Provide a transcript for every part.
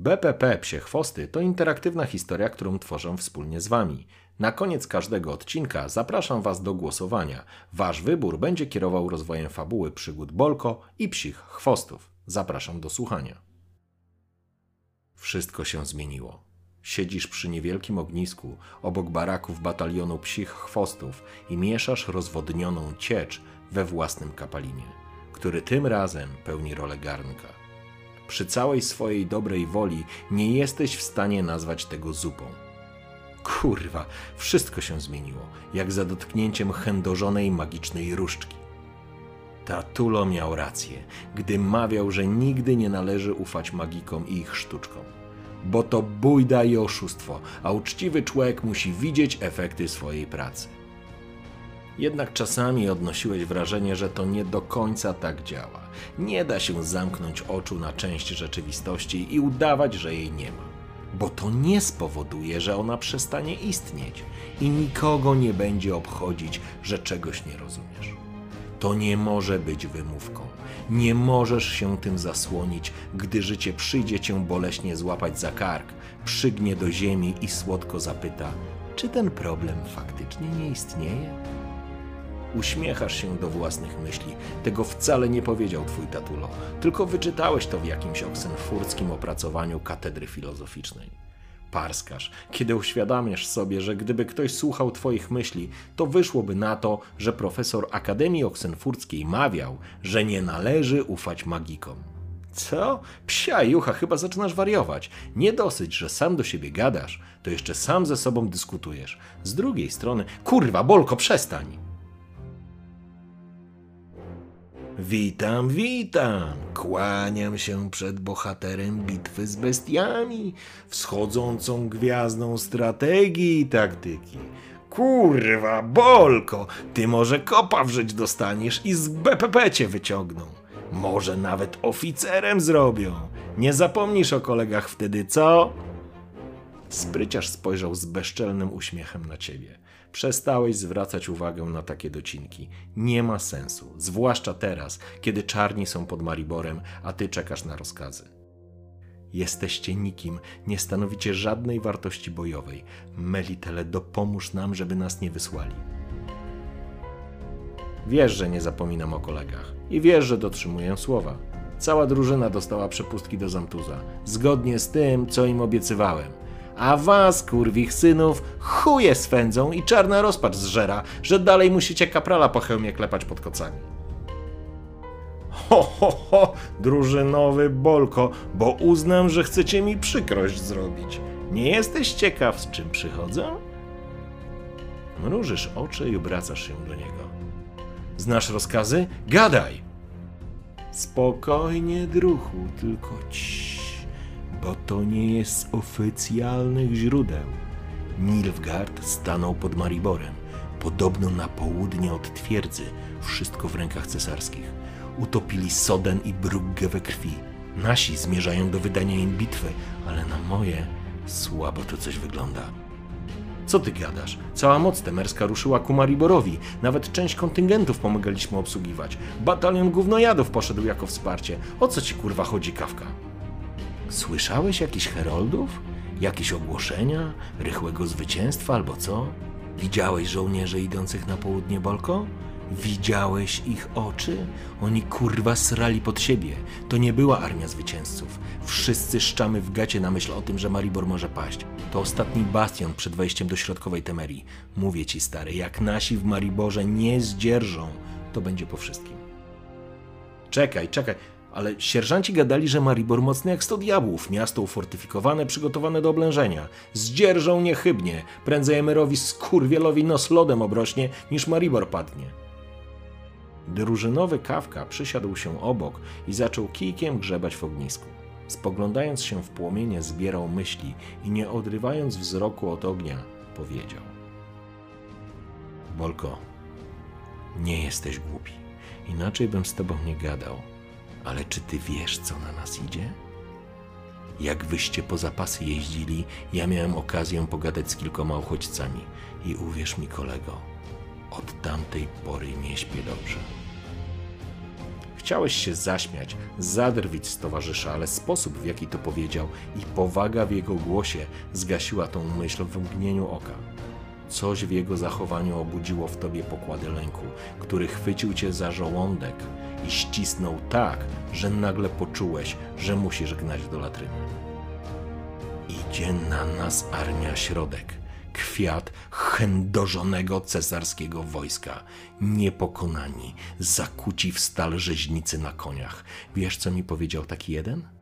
BPP Psie Chwosty to interaktywna historia, którą tworzę wspólnie z Wami. Na koniec każdego odcinka zapraszam Was do głosowania. Wasz wybór będzie kierował rozwojem fabuły przygód Bolko i psich chwostów. Zapraszam do słuchania. Wszystko się zmieniło. Siedzisz przy niewielkim ognisku obok baraków batalionu psich chwostów i mieszasz rozwodnioną ciecz we własnym kapalinie, który tym razem pełni rolę garnka. Przy całej swojej dobrej woli nie jesteś w stanie nazwać tego zupą. Kurwa, wszystko się zmieniło, jak za dotknięciem chędożonej magicznej różdżki. Tatulo miał rację, gdy mawiał, że nigdy nie należy ufać magikom i ich sztuczkom. Bo to bójda i oszustwo, a uczciwy człowiek musi widzieć efekty swojej pracy. Jednak czasami odnosiłeś wrażenie, że to nie do końca tak działa. Nie da się zamknąć oczu na część rzeczywistości i udawać, że jej nie ma. Bo to nie spowoduje, że ona przestanie istnieć i nikogo nie będzie obchodzić, że czegoś nie rozumiesz. To nie może być wymówką. Nie możesz się tym zasłonić, gdy życie przyjdzie cię boleśnie złapać za kark, przygnie do ziemi i słodko zapyta: Czy ten problem faktycznie nie istnieje? Uśmiechasz się do własnych myśli. Tego wcale nie powiedział twój tatulo, tylko wyczytałeś to w jakimś oksenfurckim opracowaniu katedry filozoficznej. Parskarz, kiedy uświadamiasz sobie, że gdyby ktoś słuchał twoich myśli, to wyszłoby na to, że profesor Akademii Oksenfurckiej mawiał, że nie należy ufać magikom. Co? Psia jucha, chyba zaczynasz wariować. Nie dosyć, że sam do siebie gadasz, to jeszcze sam ze sobą dyskutujesz. Z drugiej strony, kurwa, Bolko, przestań! Witam, witam. Kłaniam się przed bohaterem bitwy z bestiami, wschodzącą gwiazdą strategii i taktyki. Kurwa, Bolko, ty może kopa w żyć dostaniesz i z BPP cię wyciągną. Może nawet oficerem zrobią. Nie zapomnisz o kolegach wtedy, co? Spryciarz spojrzał z bezczelnym uśmiechem na ciebie. Przestałeś zwracać uwagę na takie docinki. Nie ma sensu, zwłaszcza teraz, kiedy czarni są pod Mariborem, a ty czekasz na rozkazy. Jesteście nikim, nie stanowicie żadnej wartości bojowej. Melitele, dopomóż nam, żeby nas nie wysłali. Wiesz, że nie zapominam o kolegach i wiesz, że dotrzymuję słowa. Cała drużyna dostała przepustki do Zamtuza, zgodnie z tym, co im obiecywałem a was, kurwich synów, chuje swędzą i czarna rozpacz zżera, że dalej musicie kaprala po hełmie klepać pod kocami. Ho, ho, ho, drużynowy Bolko, bo uznam, że chcecie mi przykrość zrobić. Nie jesteś ciekaw, z czym przychodzę? Mrużysz oczy i obracasz się do niego. Znasz rozkazy? Gadaj! Spokojnie, druhu, tylko ciii bo to nie jest z oficjalnych źródeł. Nilfgaard stanął pod Mariborem, podobno na południe od twierdzy, wszystko w rękach cesarskich. Utopili Soden i Brugge we krwi. Nasi zmierzają do wydania im bitwy, ale na moje słabo to coś wygląda. Co ty gadasz? Cała moc temerska ruszyła ku Mariborowi. Nawet część kontyngentów pomagaliśmy obsługiwać. Batalion gównojadów poszedł jako wsparcie. O co ci kurwa chodzi, Kawka? Słyszałeś jakichś heroldów? Jakieś ogłoszenia? Rychłego zwycięstwa albo co? Widziałeś żołnierzy idących na południe Bolko? Widziałeś ich oczy? Oni kurwa srali pod siebie. To nie była armia zwycięzców. Wszyscy szczamy w gacie na myśl o tym, że Maribor może paść. To ostatni bastion przed wejściem do środkowej Temerii. Mówię ci stary, jak nasi w Mariborze nie zdzierżą, to będzie po wszystkim. Czekaj, czekaj. Ale sierżanci gadali, że Maribor mocny jak sto diabłów, miasto ufortyfikowane, przygotowane do oblężenia. Zdzierżą niechybnie, prędzej Emerowi skurwielowi nos lodem obrośnie, niż Maribor padnie. Drużynowy kawka przysiadł się obok i zaczął kijkiem grzebać w ognisku. Spoglądając się w płomienie, zbierał myśli i nie odrywając wzroku od ognia, powiedział: Bolko, nie jesteś głupi. Inaczej bym z tobą nie gadał. Ale czy ty wiesz, co na nas idzie? Jak wyście po zapasy jeździli, ja miałem okazję pogadać z kilkoma uchodźcami. I uwierz mi, kolego, od tamtej pory nie śpię dobrze. Chciałeś się zaśmiać, zadrwić z towarzysza, ale sposób, w jaki to powiedział i powaga w jego głosie zgasiła tą myśl w mgnieniu oka. Coś w jego zachowaniu obudziło w tobie pokłady lęku, który chwycił cię za żołądek i ścisnął tak, że nagle poczułeś, że musisz gnać do latryny. Idzie na nas armia środek, kwiat chędożonego cesarskiego wojska, niepokonani, zakuci w stal rzeźnicy na koniach. Wiesz, co mi powiedział taki jeden?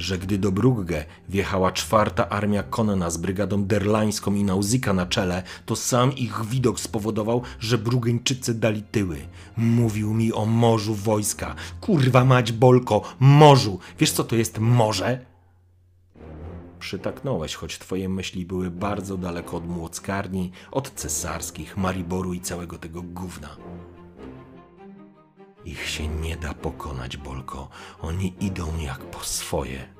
Że gdy do Brugge wjechała czwarta armia Konena z brygadą derlańską i Nauzika na czele, to sam ich widok spowodował, że Brugeńczycy dali tyły. Mówił mi o morzu wojska. Kurwa mać, Bolko, morzu! Wiesz co to jest morze? Przytaknąłeś, choć twoje myśli były bardzo daleko od młockarni, od cesarskich, Mariboru i całego tego gówna. Ich się nie da pokonać, Bolko. Oni idą jak po swoje.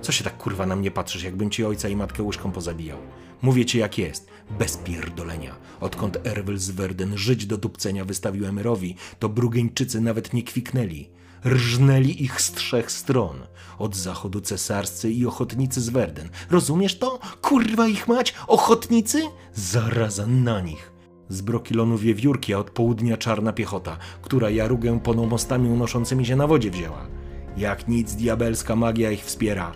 Co się tak kurwa na mnie patrzysz, jakbym ci ojca i matkę łyżką pozabijał? Mówię ci jak jest, bez pierdolenia. Odkąd Erwel z Werden żyć do dupcenia wystawił Emerowi, to Brugeńczycy nawet nie kwiknęli. Rżnęli ich z trzech stron. Od zachodu cesarscy i ochotnicy z Werden. Rozumiesz to? Kurwa ich mać? Ochotnicy? Zaraza na nich. Z brokilonu wiewiórki, a od południa czarna piechota, która jarugę poną mostami unoszącymi się na wodzie wzięła. Jak nic diabelska magia ich wspiera.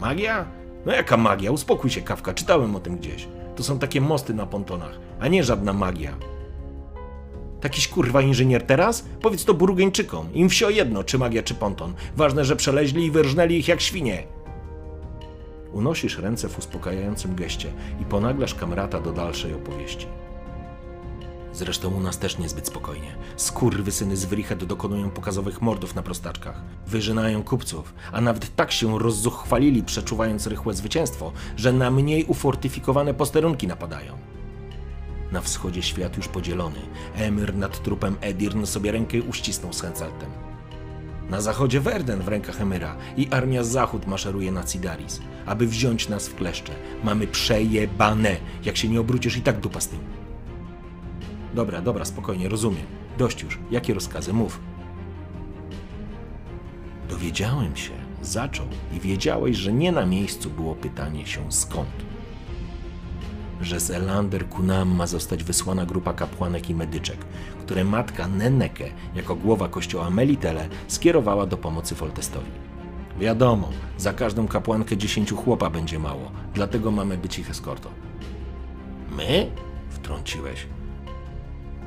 Magia? No jaka magia? Uspokój się, Kawka, czytałem o tym gdzieś. To są takie mosty na pontonach, a nie żadna magia. Takiś kurwa inżynier teraz? Powiedz to Burugeńczykom. Im wsio jedno, czy magia, czy ponton. Ważne, że przeleźli i wyrżnęli ich jak świnie. Unosisz ręce w uspokajającym geście i ponaglasz kamrata do dalszej opowieści. Zresztą u nas też niezbyt spokojnie. syny z Wrichet dokonują pokazowych mordów na prostaczkach. Wyżynają kupców, a nawet tak się rozzuchwalili, przeczuwając rychłe zwycięstwo, że na mniej ufortyfikowane posterunki napadają. Na wschodzie świat już podzielony. Emir nad trupem Edirn sobie rękę uścisnął z Henseltem. Na zachodzie Werden w rękach Emyra i armia Zachód maszeruje na Cidaris, aby wziąć nas w kleszcze. Mamy przejebane. Jak się nie obrócisz i tak dupa z tym. Dobra, dobra, spokojnie, rozumiem. Dość już. Jakie rozkazy? Mów. Dowiedziałem się, zaczął i wiedziałeś, że nie na miejscu było pytanie się skąd. Że z Elander Kunam ma zostać wysłana grupa kapłanek i medyczek, które matka Nenneke, jako głowa kościoła Melitele, skierowała do pomocy Foltestowi. Wiadomo, za każdą kapłankę dziesięciu chłopa będzie mało, dlatego mamy być ich eskortą. My? Wtrąciłeś.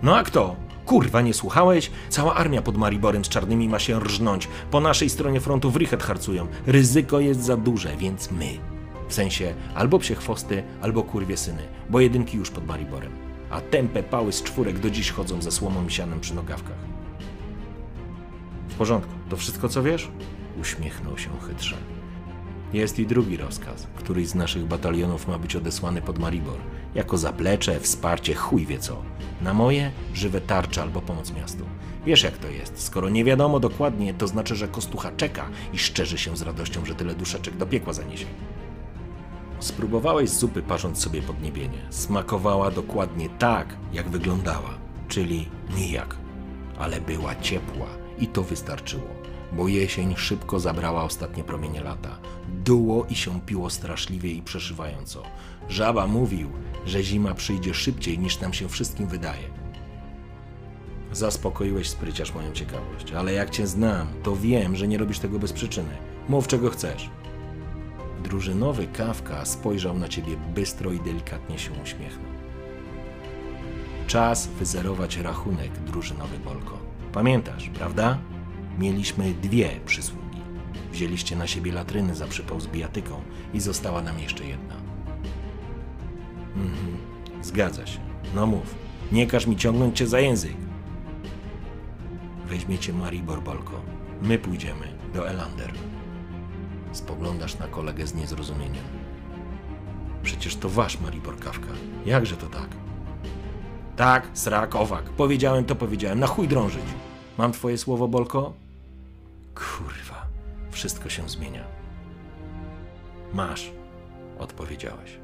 No a kto? Kurwa, nie słuchałeś? Cała armia pod Mariborem z czarnymi ma się rżnąć. Po naszej stronie frontu w Rychet harcują. Ryzyko jest za duże, więc my. W sensie albo psie chwosty, albo kurwie syny, bo jedynki już pod Mariborem. A tępe pały z czwórek do dziś chodzą ze słomą i przy nogawkach. W porządku, to wszystko co wiesz? Uśmiechnął się chytrze. Jest i drugi rozkaz. Któryś z naszych batalionów ma być odesłany pod Maribor. Jako zaplecze, wsparcie, chuj wie co. Na moje, żywe tarcze albo pomoc miastu. Wiesz jak to jest. Skoro nie wiadomo dokładnie, to znaczy, że Kostucha czeka i szczerzy się z radością, że tyle duszeczek do piekła zaniesie. Spróbowałeś zupy parząc sobie podniebienie. Smakowała dokładnie tak, jak wyglądała, czyli nijak. Ale była ciepła i to wystarczyło bo jesień szybko zabrała ostatnie promienie lata. Duło i się piło straszliwie i przeszywająco. Żaba mówił, że zima przyjdzie szybciej niż nam się wszystkim wydaje. Zaspokoiłeś spryciarz moją ciekawość, ale jak cię znam, to wiem, że nie robisz tego bez przyczyny. Mów czego chcesz. Drużynowy Kawka spojrzał na ciebie bystro i delikatnie się uśmiechnął. Czas wyzerować rachunek, drużynowy Bolko. Pamiętasz, prawda? Mieliśmy dwie przysługi. Wzięliście na siebie latryny za przypał z bijatyką i została nam jeszcze jedna. Mhm, zgadza się. No mów. Nie każ mi ciągnąć cię za język. Weźmiecie Maribor Bolko. My pójdziemy do Elander. Spoglądasz na kolegę z niezrozumieniem. Przecież to wasz Maribor Kawka. Jakże to tak? Tak, srak, owak. Powiedziałem to powiedziałem. Na chuj drążyć. Mam twoje słowo, Bolko? Kurwa, wszystko się zmienia. Masz, odpowiedziałeś.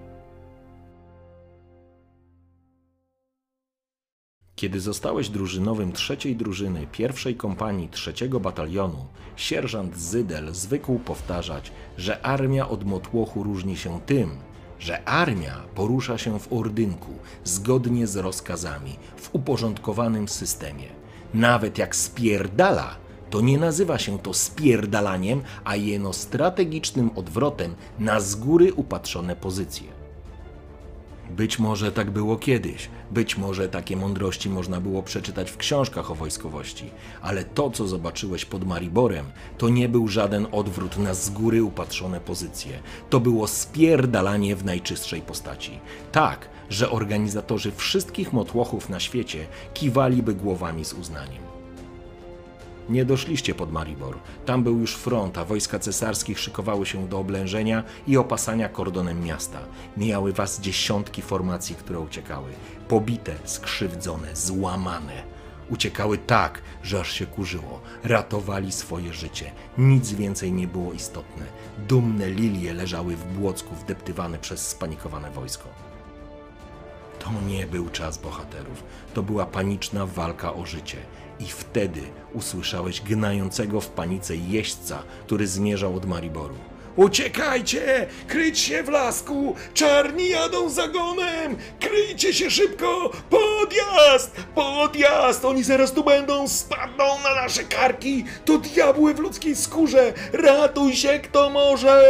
Kiedy zostałeś drużynowym trzeciej drużyny pierwszej kompanii trzeciego batalionu, sierżant Zydel zwykł powtarzać, że armia od motłochu różni się tym, że armia porusza się w ordynku, zgodnie z rozkazami, w uporządkowanym systemie. Nawet jak spierdala, to nie nazywa się to spierdalaniem, a jeno strategicznym odwrotem na z góry upatrzone pozycje. Być może tak było kiedyś, być może takie mądrości można było przeczytać w książkach o wojskowości, ale to, co zobaczyłeś pod Mariborem, to nie był żaden odwrót na z góry upatrzone pozycje. To było spierdalanie w najczystszej postaci. Tak, że organizatorzy wszystkich motłochów na świecie kiwaliby głowami z uznaniem. Nie doszliście pod Maribor. Tam był już front, a wojska cesarskich szykowały się do oblężenia i opasania kordonem miasta. Mijały was dziesiątki formacji, które uciekały. Pobite, skrzywdzone, złamane. Uciekały tak, że aż się kurzyło. Ratowali swoje życie. Nic więcej nie było istotne. Dumne lilie leżały w błocku, wdeptywane przez spanikowane wojsko. To nie był czas bohaterów. To była paniczna walka o życie. I wtedy usłyszałeś gnającego w panice jeźdźca, który zmierzał od Mariboru. Uciekajcie! Kryć się w lasku! Czarni jadą zagonem! Kryjcie się szybko! Podjazd! Podjazd! Oni zaraz tu będą, spadną na nasze karki! To diabły w ludzkiej skórze! Ratuj się kto może!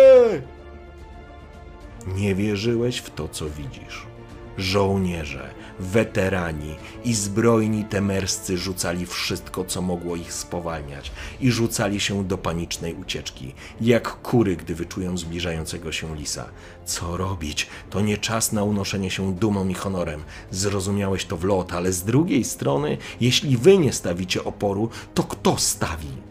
Nie wierzyłeś w to, co widzisz. Żołnierze, weterani i zbrojni temerscy rzucali wszystko, co mogło ich spowalniać i rzucali się do panicznej ucieczki, jak kury, gdy wyczują zbliżającego się lisa. Co robić? To nie czas na unoszenie się dumą i honorem. Zrozumiałeś to w lot, ale z drugiej strony, jeśli wy nie stawicie oporu, to kto stawi?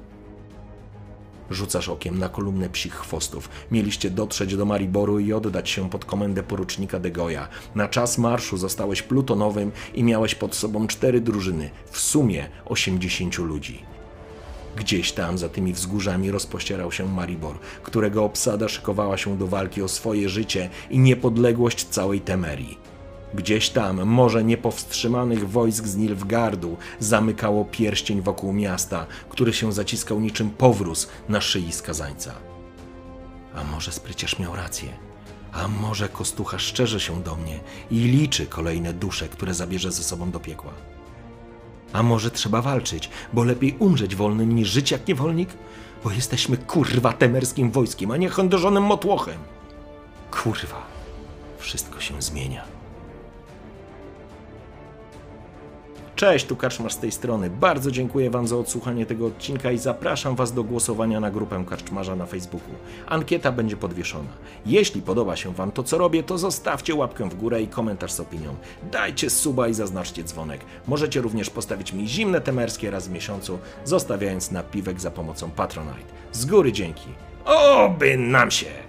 Rzucasz okiem na kolumnę psich chwostów. Mieliście dotrzeć do Mariboru i oddać się pod komendę porucznika Degoja. Na czas marszu zostałeś plutonowym i miałeś pod sobą cztery drużyny, w sumie 80 ludzi. Gdzieś tam za tymi wzgórzami rozpościerał się Maribor, którego obsada szykowała się do walki o swoje życie i niepodległość całej Temerii. Gdzieś tam morze niepowstrzymanych wojsk z Nilfgardu zamykało pierścień wokół miasta, który się zaciskał niczym powróz na szyi skazańca. A może spryciarz miał rację? A może kostucha szczerze się do mnie i liczy kolejne dusze, które zabierze ze sobą do piekła? A może trzeba walczyć, bo lepiej umrzeć wolnym niż żyć jak niewolnik? Bo jesteśmy kurwa temerskim wojskiem, a nie chędożonym motłochem. Kurwa, wszystko się zmienia. Cześć, tu Karczmarz z tej strony. Bardzo dziękuję Wam za odsłuchanie tego odcinka i zapraszam Was do głosowania na grupę Karczmarza na Facebooku. Ankieta będzie podwieszona. Jeśli podoba się Wam to, co robię, to zostawcie łapkę w górę i komentarz z opinią. Dajcie suba i zaznaczcie dzwonek. Możecie również postawić mi zimne temerskie raz w miesiącu, zostawiając napiwek za pomocą Patronite. Z góry dzięki. Oby nam się!